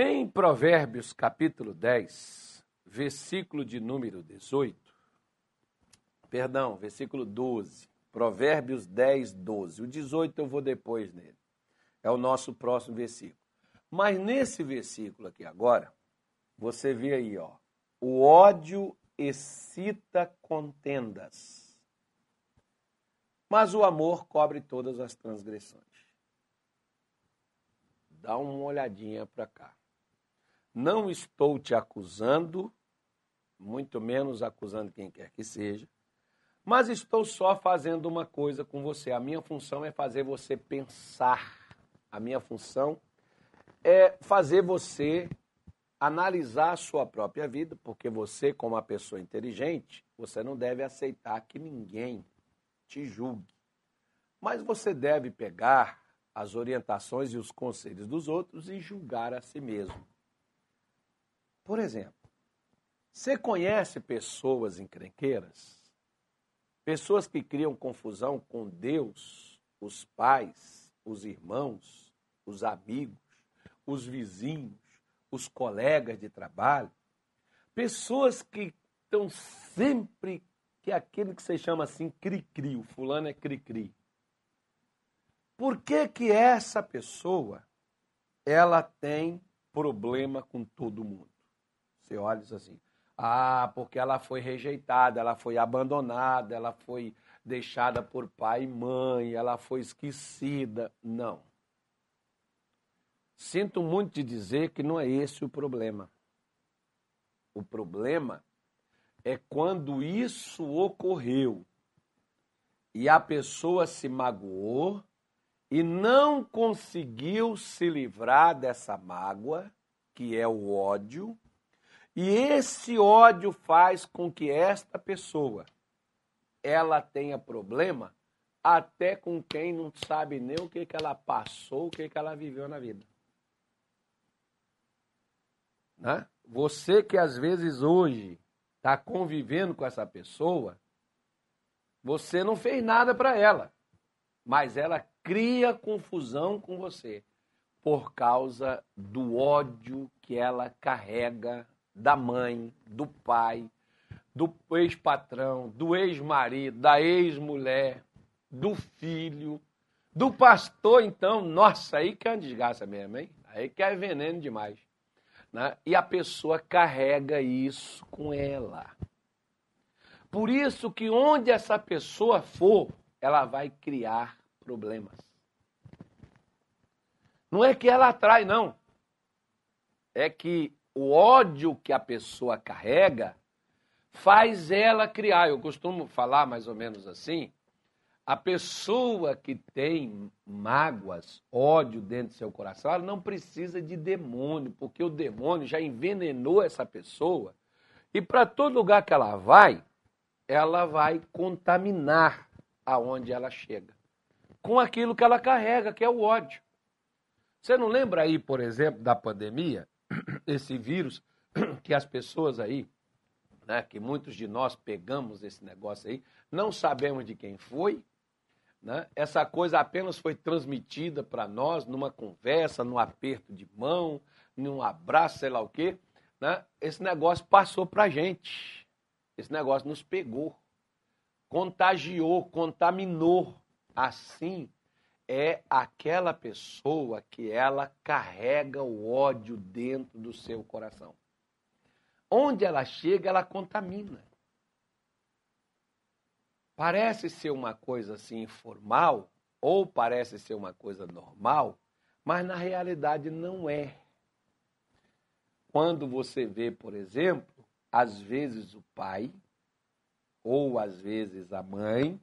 Em Provérbios capítulo 10, versículo de número 18, perdão, versículo 12, Provérbios 10, 12. O 18 eu vou depois nele. É o nosso próximo versículo. Mas nesse versículo aqui agora, você vê aí, ó, o ódio excita contendas, mas o amor cobre todas as transgressões. Dá uma olhadinha para cá. Não estou te acusando, muito menos acusando quem quer que seja, mas estou só fazendo uma coisa com você. A minha função é fazer você pensar. A minha função é fazer você analisar a sua própria vida, porque você, como uma pessoa inteligente, você não deve aceitar que ninguém te julgue. Mas você deve pegar as orientações e os conselhos dos outros e julgar a si mesmo. Por exemplo, você conhece pessoas encrenqueiras? Pessoas que criam confusão com Deus, os pais, os irmãos, os amigos, os vizinhos, os colegas de trabalho? Pessoas que estão sempre, que é aquele que você chama assim, cri-cri, o fulano é cri-cri. Por que que essa pessoa, ela tem problema com todo mundo? Você olha diz assim, ah, porque ela foi rejeitada, ela foi abandonada, ela foi deixada por pai e mãe, ela foi esquecida. Não. Sinto muito de dizer que não é esse o problema. O problema é quando isso ocorreu e a pessoa se magoou e não conseguiu se livrar dessa mágoa, que é o ódio, e esse ódio faz com que esta pessoa ela tenha problema até com quem não sabe nem o que, que ela passou, o que, que ela viveu na vida. Né? Você que às vezes hoje está convivendo com essa pessoa, você não fez nada para ela, mas ela cria confusão com você por causa do ódio que ela carrega da mãe, do pai, do ex-patrão, do ex-marido, da ex-mulher, do filho, do pastor, então, nossa, aí que é uma desgraça mesmo, hein? Aí que é veneno demais. Né? E a pessoa carrega isso com ela. Por isso que onde essa pessoa for, ela vai criar problemas. Não é que ela atrai, não. É que o ódio que a pessoa carrega faz ela criar. Eu costumo falar mais ou menos assim: a pessoa que tem mágoas, ódio dentro do seu coração, ela não precisa de demônio, porque o demônio já envenenou essa pessoa e para todo lugar que ela vai, ela vai contaminar aonde ela chega com aquilo que ela carrega, que é o ódio. Você não lembra aí, por exemplo, da pandemia? Esse vírus que as pessoas aí, né, que muitos de nós pegamos esse negócio aí, não sabemos de quem foi, né? Essa coisa apenas foi transmitida para nós numa conversa, num aperto de mão, num abraço, sei lá o quê. Né? Esse negócio passou para a gente. Esse negócio nos pegou, contagiou, contaminou. Assim, é aquela pessoa que ela carrega o ódio dentro do seu coração. Onde ela chega, ela contamina. Parece ser uma coisa assim informal, ou parece ser uma coisa normal, mas na realidade não é. Quando você vê, por exemplo, às vezes o pai, ou às vezes a mãe,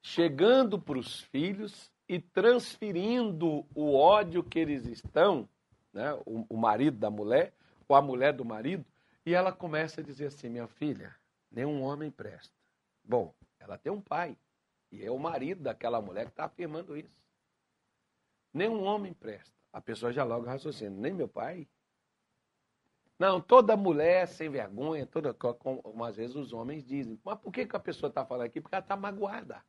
chegando para os filhos e transferindo o ódio que eles estão, né, o, o marido da mulher, ou a mulher do marido, e ela começa a dizer assim: minha filha, nenhum homem presta. Bom, ela tem um pai, e é o marido daquela mulher que está afirmando isso. Nenhum homem presta. A pessoa já logo raciocina: nem meu pai. Não, toda mulher sem vergonha, toda, como às vezes os homens dizem. Mas por que, que a pessoa está falando aqui? Porque ela está magoada.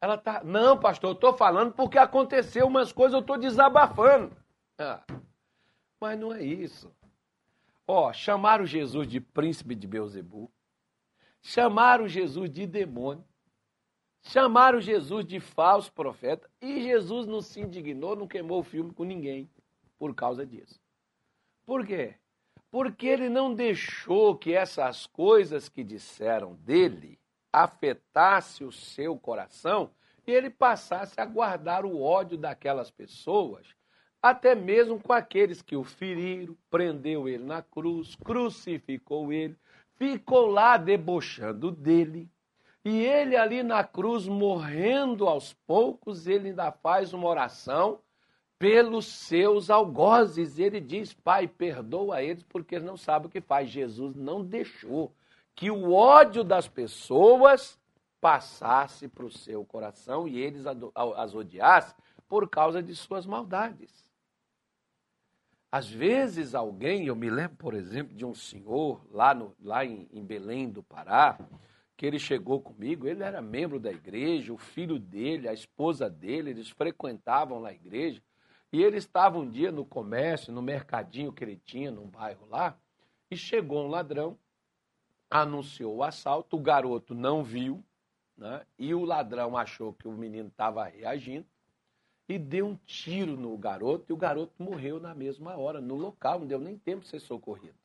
Ela tá, não, pastor, eu estou falando porque aconteceu umas coisas, eu estou desabafando. Ah. Mas não é isso. Ó, chamaram Jesus de príncipe de Beuzebu, chamaram Jesus de demônio, chamaram Jesus de falso profeta e Jesus não se indignou, não queimou o filme com ninguém por causa disso. Por quê? Porque ele não deixou que essas coisas que disseram dele afetasse o seu coração e ele passasse a guardar o ódio daquelas pessoas, até mesmo com aqueles que o feriram, prendeu ele na cruz, crucificou ele, ficou lá debochando dele. E ele ali na cruz, morrendo aos poucos, ele ainda faz uma oração pelos seus algozes. Ele diz: Pai, perdoa eles porque eles não sabem o que faz. Jesus não deixou que o ódio das pessoas passasse para o seu coração e eles as odiassem por causa de suas maldades. Às vezes alguém, eu me lembro, por exemplo, de um senhor lá, no, lá em, em Belém do Pará, que ele chegou comigo, ele era membro da igreja, o filho dele, a esposa dele, eles frequentavam lá a igreja, e ele estava um dia no comércio, no mercadinho que ele tinha, num bairro lá, e chegou um ladrão, anunciou o assalto, o garoto não viu, né? e o ladrão achou que o menino estava reagindo, e deu um tiro no garoto, e o garoto morreu na mesma hora, no local, não deu nem tempo de ser socorrido.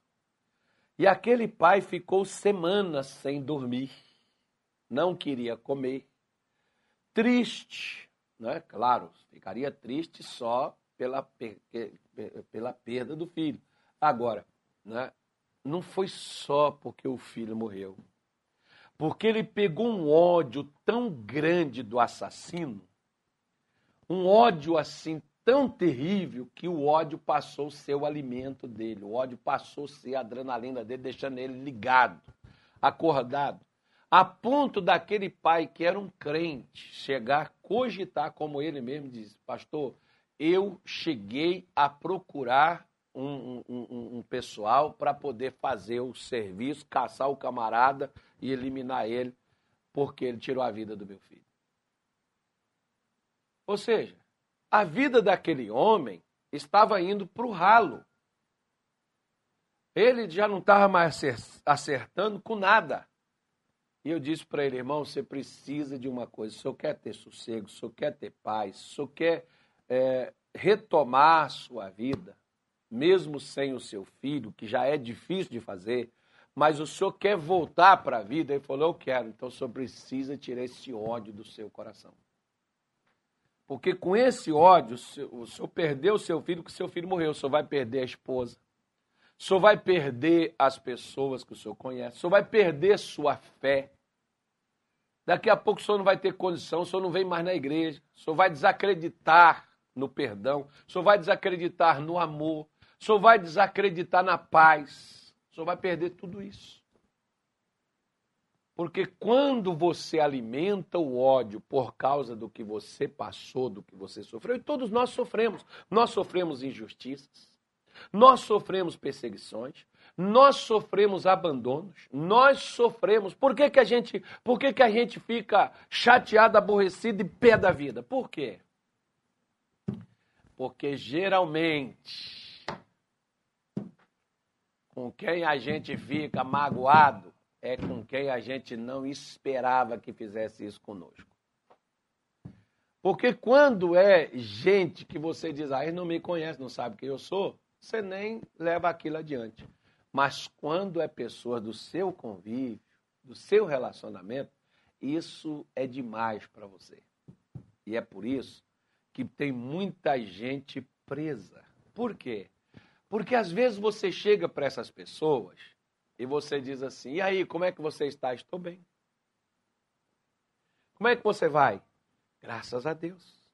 E aquele pai ficou semanas sem dormir, não queria comer, triste, né? claro, ficaria triste só pela, pela perda do filho. Agora, né? Não foi só porque o filho morreu, porque ele pegou um ódio tão grande do assassino um ódio assim tão terrível que o ódio passou a ser o alimento dele, o ódio passou a ser a adrenalina dele, deixando ele ligado, acordado, a ponto daquele pai que era um crente chegar a cogitar, como ele mesmo diz, pastor, eu cheguei a procurar um, um, um pessoal para poder fazer o serviço, caçar o camarada e eliminar ele, porque ele tirou a vida do meu filho. Ou seja, a vida daquele homem estava indo para o ralo. Ele já não estava mais acertando com nada. E eu disse para ele, irmão, você precisa de uma coisa. O senhor quer ter sossego, se o senhor quer ter paz, o senhor quer é, retomar sua vida, mesmo sem o seu filho, que já é difícil de fazer, mas o senhor quer voltar para a vida? Ele falou, eu quero. Então o senhor precisa tirar esse ódio do seu coração. Porque com esse ódio, o senhor perdeu o seu filho, que seu filho morreu. O senhor vai perder a esposa. O senhor vai perder as pessoas que o senhor conhece. O senhor vai perder sua fé. Daqui a pouco o senhor não vai ter condição, o senhor não vem mais na igreja. O senhor vai desacreditar no perdão. O senhor vai desacreditar no amor. O senhor vai desacreditar na paz. O senhor vai perder tudo isso. Porque quando você alimenta o ódio por causa do que você passou, do que você sofreu, e todos nós sofremos, nós sofremos injustiças, nós sofremos perseguições, nós sofremos abandonos, nós sofremos. Por que, que a gente, por que, que a gente fica chateado, aborrecido e pé da vida? Por quê? Porque geralmente com quem a gente fica magoado é com quem a gente não esperava que fizesse isso conosco. Porque quando é gente que você diz, ah, ele não me conhece, não sabe quem eu sou, você nem leva aquilo adiante. Mas quando é pessoa do seu convívio, do seu relacionamento, isso é demais para você. E é por isso que tem muita gente presa. Por quê? Porque às vezes você chega para essas pessoas e você diz assim: e aí, como é que você está? Estou bem. Como é que você vai? Graças a Deus.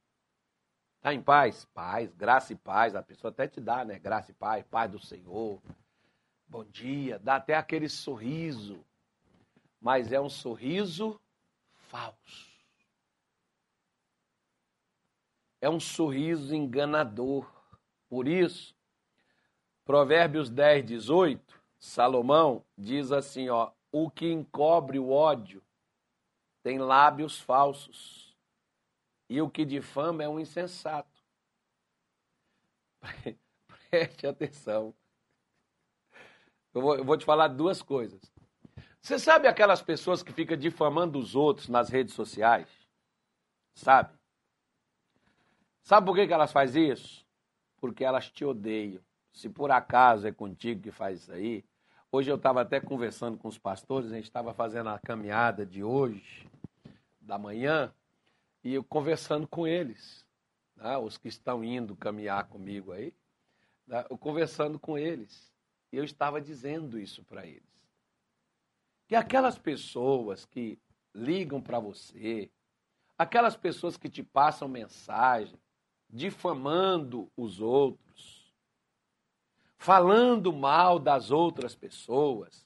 Está em paz? Paz, graça e paz. A pessoa até te dá, né? Graça e paz, paz do Senhor. Bom dia, dá até aquele sorriso. Mas é um sorriso falso. É um sorriso enganador. Por isso, Provérbios 10, 18 Salomão diz assim, ó, o que encobre o ódio tem lábios falsos, e o que difama é um insensato. Preste atenção. Eu vou, eu vou te falar duas coisas. Você sabe aquelas pessoas que ficam difamando os outros nas redes sociais? Sabe? Sabe por que, que elas fazem isso? Porque elas te odeiam. Se por acaso é contigo que faz isso aí, hoje eu estava até conversando com os pastores, a gente estava fazendo a caminhada de hoje, da manhã, e eu conversando com eles, né, os que estão indo caminhar comigo aí, né, eu conversando com eles. E eu estava dizendo isso para eles. Que aquelas pessoas que ligam para você, aquelas pessoas que te passam mensagem, difamando os outros, falando mal das outras pessoas,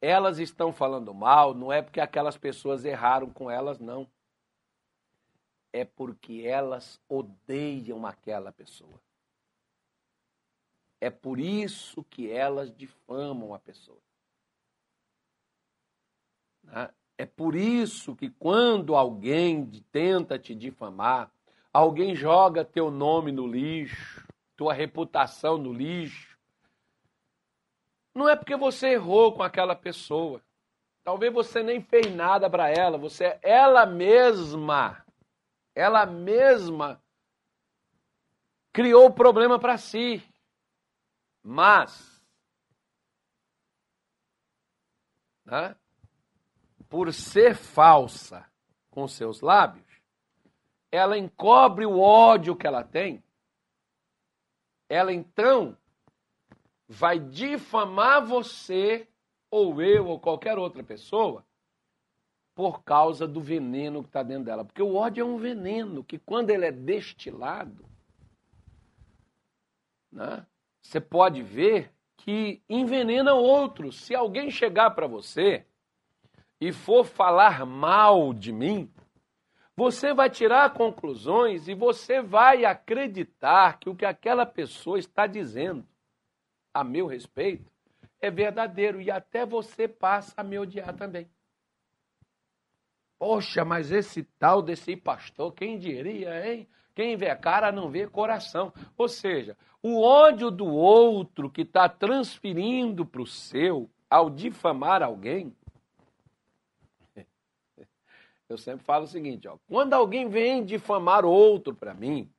elas estão falando mal, não é porque aquelas pessoas erraram com elas, não. É porque elas odeiam aquela pessoa. É por isso que elas difamam a pessoa. Né? É por isso que quando alguém tenta te difamar, alguém joga teu nome no lixo, tua reputação no lixo, não é porque você errou com aquela pessoa. Talvez você nem fez nada para ela, você ela mesma, ela mesma criou o problema para si. Mas, né, por ser falsa com seus lábios, ela encobre o ódio que ela tem. Ela então vai difamar você, ou eu, ou qualquer outra pessoa, por causa do veneno que está dentro dela. Porque o ódio é um veneno que, quando ele é destilado, né, você pode ver que envenena outros. Se alguém chegar para você e for falar mal de mim, você vai tirar conclusões e você vai acreditar que o que aquela pessoa está dizendo a meu respeito é verdadeiro e até você passa a me odiar também. Poxa, mas esse tal desse pastor, quem diria, hein? Quem vê cara não vê coração. Ou seja, o ódio do outro que está transferindo para o seu ao difamar alguém. Eu sempre falo o seguinte: ó, quando alguém vem difamar outro para mim,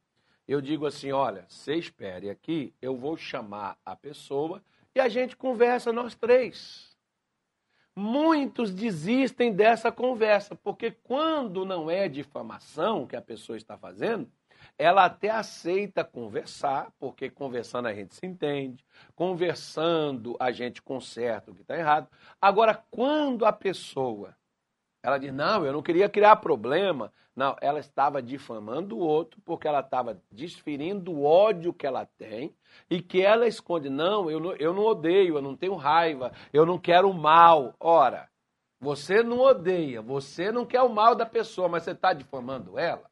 eu digo assim: olha, você espere aqui, eu vou chamar a pessoa e a gente conversa nós três. Muitos desistem dessa conversa, porque quando não é difamação que a pessoa está fazendo, ela até aceita conversar, porque conversando a gente se entende, conversando a gente conserta o que está errado. Agora, quando a pessoa ela diz: Não, eu não queria criar problema. Não, ela estava difamando o outro porque ela estava desferindo o ódio que ela tem e que ela esconde. Não eu, não, eu não odeio, eu não tenho raiva, eu não quero mal. Ora, você não odeia, você não quer o mal da pessoa, mas você está difamando ela?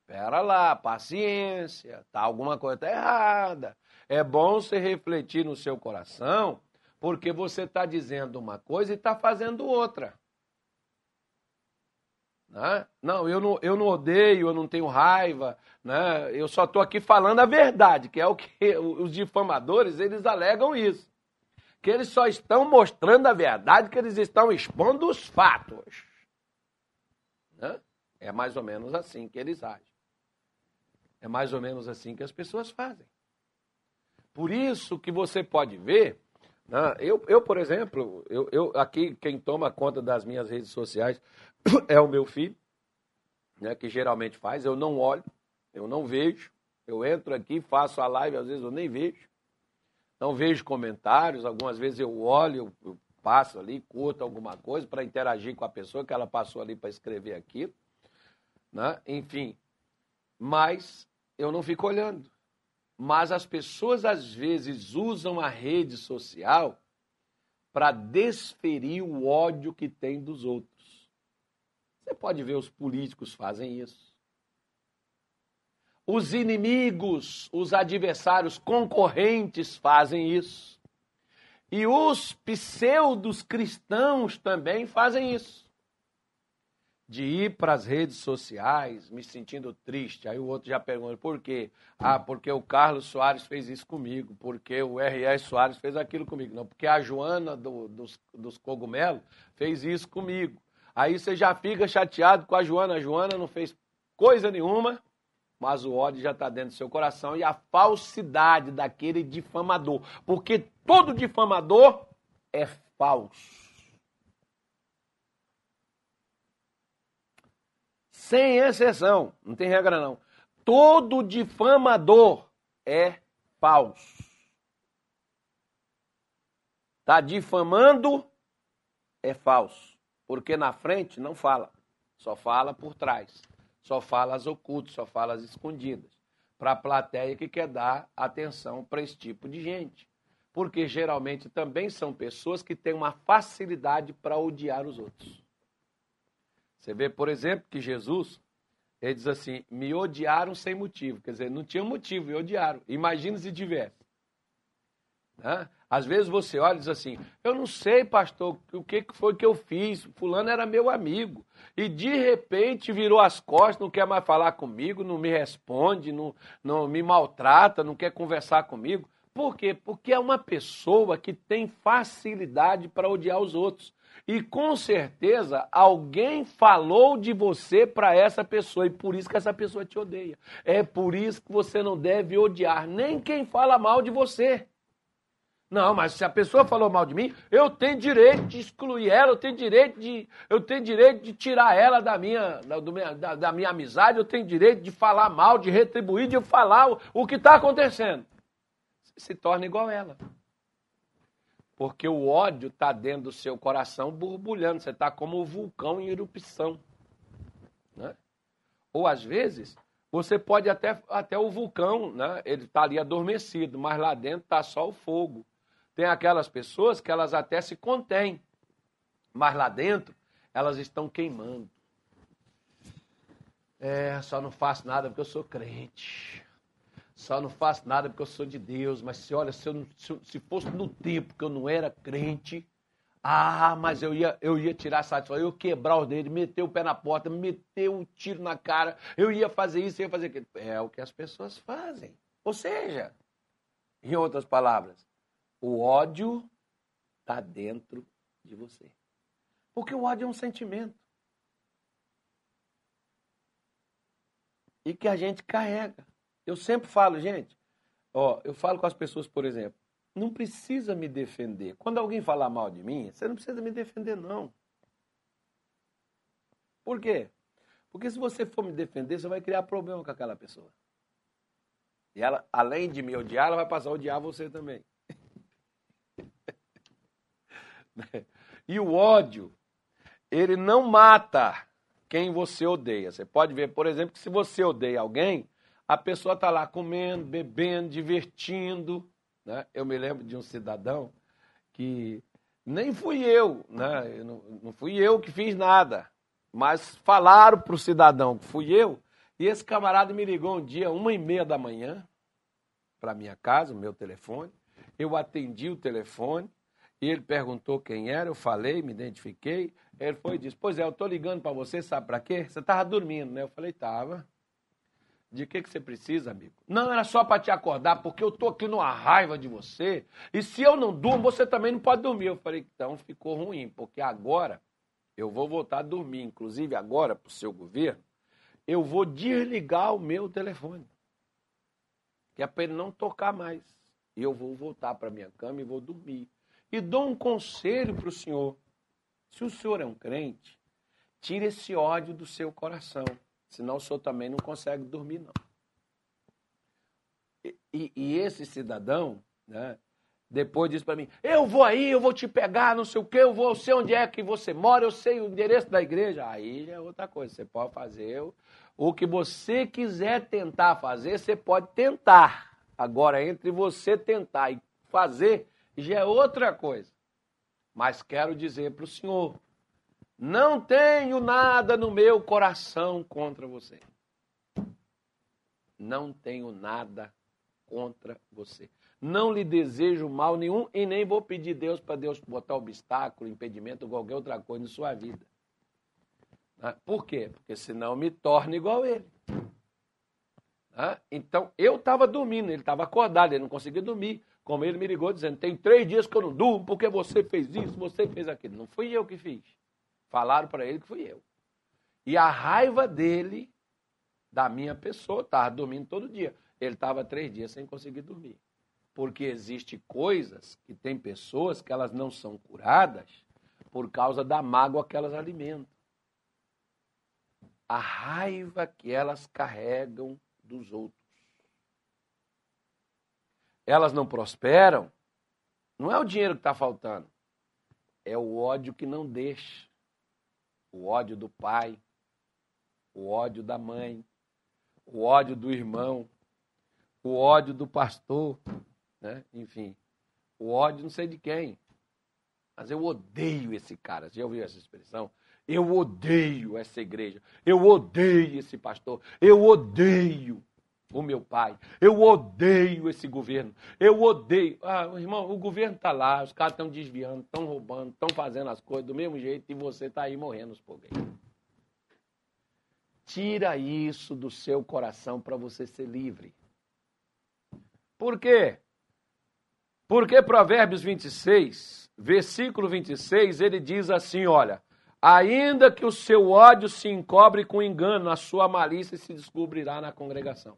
Espera lá, paciência, tá, alguma coisa está errada. É bom você refletir no seu coração, porque você está dizendo uma coisa e está fazendo outra. Né? Não, eu não, eu não odeio, eu não tenho raiva, né? eu só estou aqui falando a verdade, que é o que os difamadores eles alegam isso. Que eles só estão mostrando a verdade, que eles estão expondo os fatos. Né? É mais ou menos assim que eles agem. É mais ou menos assim que as pessoas fazem. Por isso que você pode ver, né? eu, eu, por exemplo, eu, eu, aqui quem toma conta das minhas redes sociais é o meu filho, né, que geralmente faz, eu não olho, eu não vejo, eu entro aqui, faço a live, às vezes eu nem vejo, não vejo comentários, algumas vezes eu olho, eu, passo ali, curto alguma coisa para interagir com a pessoa que ela passou ali para escrever aquilo, né? enfim, mas eu não fico olhando. Mas as pessoas às vezes usam a rede social para desferir o ódio que tem dos outros. Você pode ver os políticos fazem isso. Os inimigos, os adversários concorrentes fazem isso. E os pseudos cristãos também fazem isso. de ir para as redes sociais me sentindo triste. Aí o outro já pergunta por quê? Ah, porque o Carlos Soares fez isso comigo, porque o R.S. Soares fez aquilo comigo. Não, porque a Joana do, dos, dos cogumelos fez isso comigo. Aí você já fica chateado com a Joana. A Joana não fez coisa nenhuma, mas o ódio já está dentro do seu coração e a falsidade daquele difamador. Porque todo difamador é falso. sem exceção, não tem regra não. Todo difamador é falso. Está difamando, é falso. Porque na frente não fala, só fala por trás. Só fala as ocultas, só fala as escondidas. Para a plateia que quer dar atenção para esse tipo de gente. Porque geralmente também são pessoas que têm uma facilidade para odiar os outros. Você vê, por exemplo, que Jesus, ele diz assim: me odiaram sem motivo. Quer dizer, não tinha motivo, me odiaram. Imagina se tivesse. Né? Às vezes você olha e diz assim: eu não sei, pastor, o que foi que eu fiz. Fulano era meu amigo. E de repente virou as costas, não quer mais falar comigo, não me responde, não, não me maltrata, não quer conversar comigo. Por quê? Porque é uma pessoa que tem facilidade para odiar os outros. E com certeza alguém falou de você para essa pessoa e por isso que essa pessoa te odeia. É por isso que você não deve odiar nem quem fala mal de você. Não, mas se a pessoa falou mal de mim, eu tenho direito de excluir ela, eu tenho direito de, eu tenho direito de tirar ela da minha, da, da, da minha amizade, eu tenho direito de falar mal, de retribuir, de falar o, o que está acontecendo. Se torna igual ela. Porque o ódio está dentro do seu coração borbulhando. Você está como um vulcão em erupção. Né? Ou às vezes, você pode até, até o vulcão, né? ele está ali adormecido, mas lá dentro está só o fogo. Tem aquelas pessoas que elas até se contêm, mas lá dentro elas estão queimando. É, só não faço nada porque eu sou crente. Só não faço nada porque eu sou de Deus. Mas se olha, se, eu, se, se fosse no tempo que eu não era crente, ah, mas eu ia, eu ia tirar satisfação, eu ia quebrar os dedos, meter o pé na porta, meter um tiro na cara, eu ia fazer isso, eu ia fazer aquilo. É o que as pessoas fazem. Ou seja, em outras palavras, o ódio está dentro de você. Porque o ódio é um sentimento. E que a gente carrega. Eu sempre falo, gente, ó, eu falo com as pessoas, por exemplo, não precisa me defender. Quando alguém falar mal de mim, você não precisa me defender, não. Por quê? Porque se você for me defender, você vai criar problema com aquela pessoa. E ela, além de me odiar, ela vai passar a odiar você também. e o ódio, ele não mata quem você odeia. Você pode ver, por exemplo, que se você odeia alguém, a pessoa está lá comendo, bebendo, divertindo. Né? Eu me lembro de um cidadão que nem fui eu, né? Eu não, não fui eu que fiz nada, mas falaram para o cidadão que fui eu, e esse camarada me ligou um dia, uma e meia da manhã, para minha casa, o meu telefone. Eu atendi o telefone, e ele perguntou quem era, eu falei, me identifiquei. Ele foi e disse: Pois é, eu estou ligando para você, sabe para quê? Você estava dormindo, né? Eu falei: Estava. De que, que você precisa, amigo? Não, era só para te acordar, porque eu tô aqui numa raiva de você. E se eu não durmo, você também não pode dormir. Eu falei, então ficou ruim, porque agora eu vou voltar a dormir. Inclusive, agora, para o seu governo, eu vou desligar o meu telefone. Que é para ele não tocar mais. E eu vou voltar para minha cama e vou dormir. E dou um conselho para o senhor. Se o senhor é um crente, tire esse ódio do seu coração. Senão o senhor também não consegue dormir, não. E, e, e esse cidadão, né, depois disse para mim: Eu vou aí, eu vou te pegar, não sei o quê, eu vou, eu sei onde é que você mora, eu sei o endereço da igreja. Aí é outra coisa. Você pode fazer o, o que você quiser tentar fazer, você pode tentar. Agora, entre você tentar e fazer, já é outra coisa. Mas quero dizer para o senhor não tenho nada no meu coração contra você. Não tenho nada contra você. Não lhe desejo mal nenhum e nem vou pedir Deus para Deus botar obstáculo, impedimento ou qualquer outra coisa na sua vida. Né? Por quê? Porque senão me torno igual a ele. Né? Então, eu estava dormindo, ele estava acordado, ele não conseguia dormir. Como ele me ligou dizendo, tem três dias que eu não durmo porque você fez isso, você fez aquilo. Não fui eu que fiz. Falaram para ele que fui eu. E a raiva dele, da minha pessoa, estava dormindo todo dia. Ele estava três dias sem conseguir dormir. Porque existe coisas que tem pessoas que elas não são curadas por causa da mágoa que elas alimentam. A raiva que elas carregam dos outros. Elas não prosperam, não é o dinheiro que está faltando, é o ódio que não deixa. O ódio do pai, o ódio da mãe, o ódio do irmão, o ódio do pastor, né? enfim, o ódio não sei de quem. Mas eu odeio esse cara. Você já ouviu essa expressão? Eu odeio essa igreja. Eu odeio esse pastor. Eu odeio o meu pai. Eu odeio esse governo. Eu odeio. Ah, irmão, o governo está lá, os caras estão desviando, estão roubando, estão fazendo as coisas do mesmo jeito e você está aí morrendo os pouquinhos. Tira isso do seu coração para você ser livre. Por quê? Porque Provérbios 26, versículo 26, ele diz assim: olha, ainda que o seu ódio se encobre com engano, a sua malícia se descobrirá na congregação.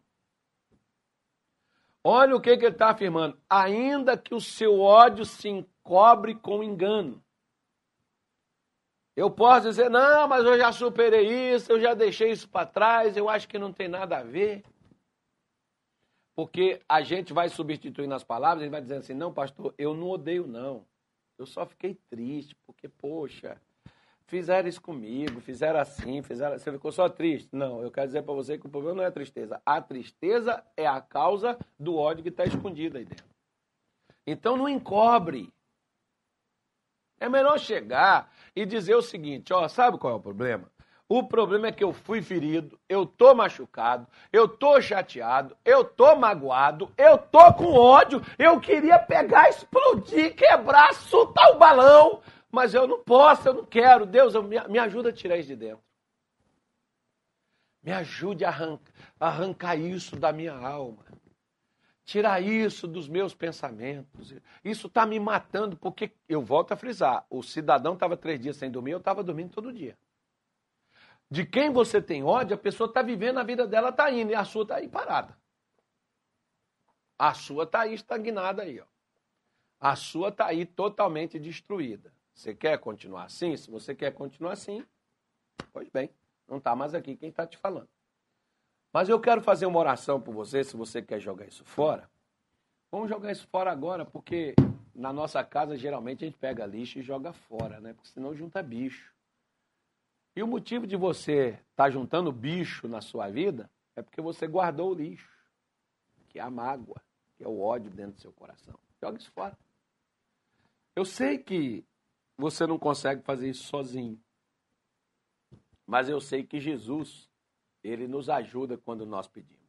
Olha o que, que ele está afirmando. Ainda que o seu ódio se encobre com engano. Eu posso dizer, não, mas eu já superei isso, eu já deixei isso para trás, eu acho que não tem nada a ver. Porque a gente vai substituindo as palavras, ele vai dizendo assim, não, pastor, eu não odeio, não. Eu só fiquei triste, porque, poxa, fizeram isso comigo, fizeram assim, fizeram. Você ficou só triste? Não, eu quero dizer para você que o problema não é a tristeza. A tristeza é a causa do ódio que está escondido aí dentro. Então não encobre. É melhor chegar e dizer o seguinte: ó, sabe qual é o problema? O problema é que eu fui ferido, eu tô machucado, eu tô chateado, eu tô magoado, eu tô com ódio, eu queria pegar, explodir, quebrar, soltar o balão, mas eu não posso, eu não quero. Deus, me, me ajuda a tirar isso de dentro. Me ajude a arrancar, a arrancar isso da minha alma. Tirar isso dos meus pensamentos. Isso está me matando, porque eu volto a frisar: o cidadão estava três dias sem dormir, eu estava dormindo todo dia. De quem você tem ódio, a pessoa está vivendo, a vida dela está indo, e a sua está aí parada. A sua está aí estagnada aí, ó. A sua está aí totalmente destruída. Você quer continuar assim? Se você quer continuar assim, pois bem, não está mais aqui quem está te falando. Mas eu quero fazer uma oração por você, se você quer jogar isso fora. Vamos jogar isso fora agora, porque na nossa casa geralmente a gente pega lixo e joga fora, né? Porque senão junta bicho. E o motivo de você estar tá juntando bicho na sua vida é porque você guardou o lixo, que é a mágoa, que é o ódio dentro do seu coração. Joga isso fora. Eu sei que você não consegue fazer isso sozinho. Mas eu sei que Jesus, ele nos ajuda quando nós pedimos.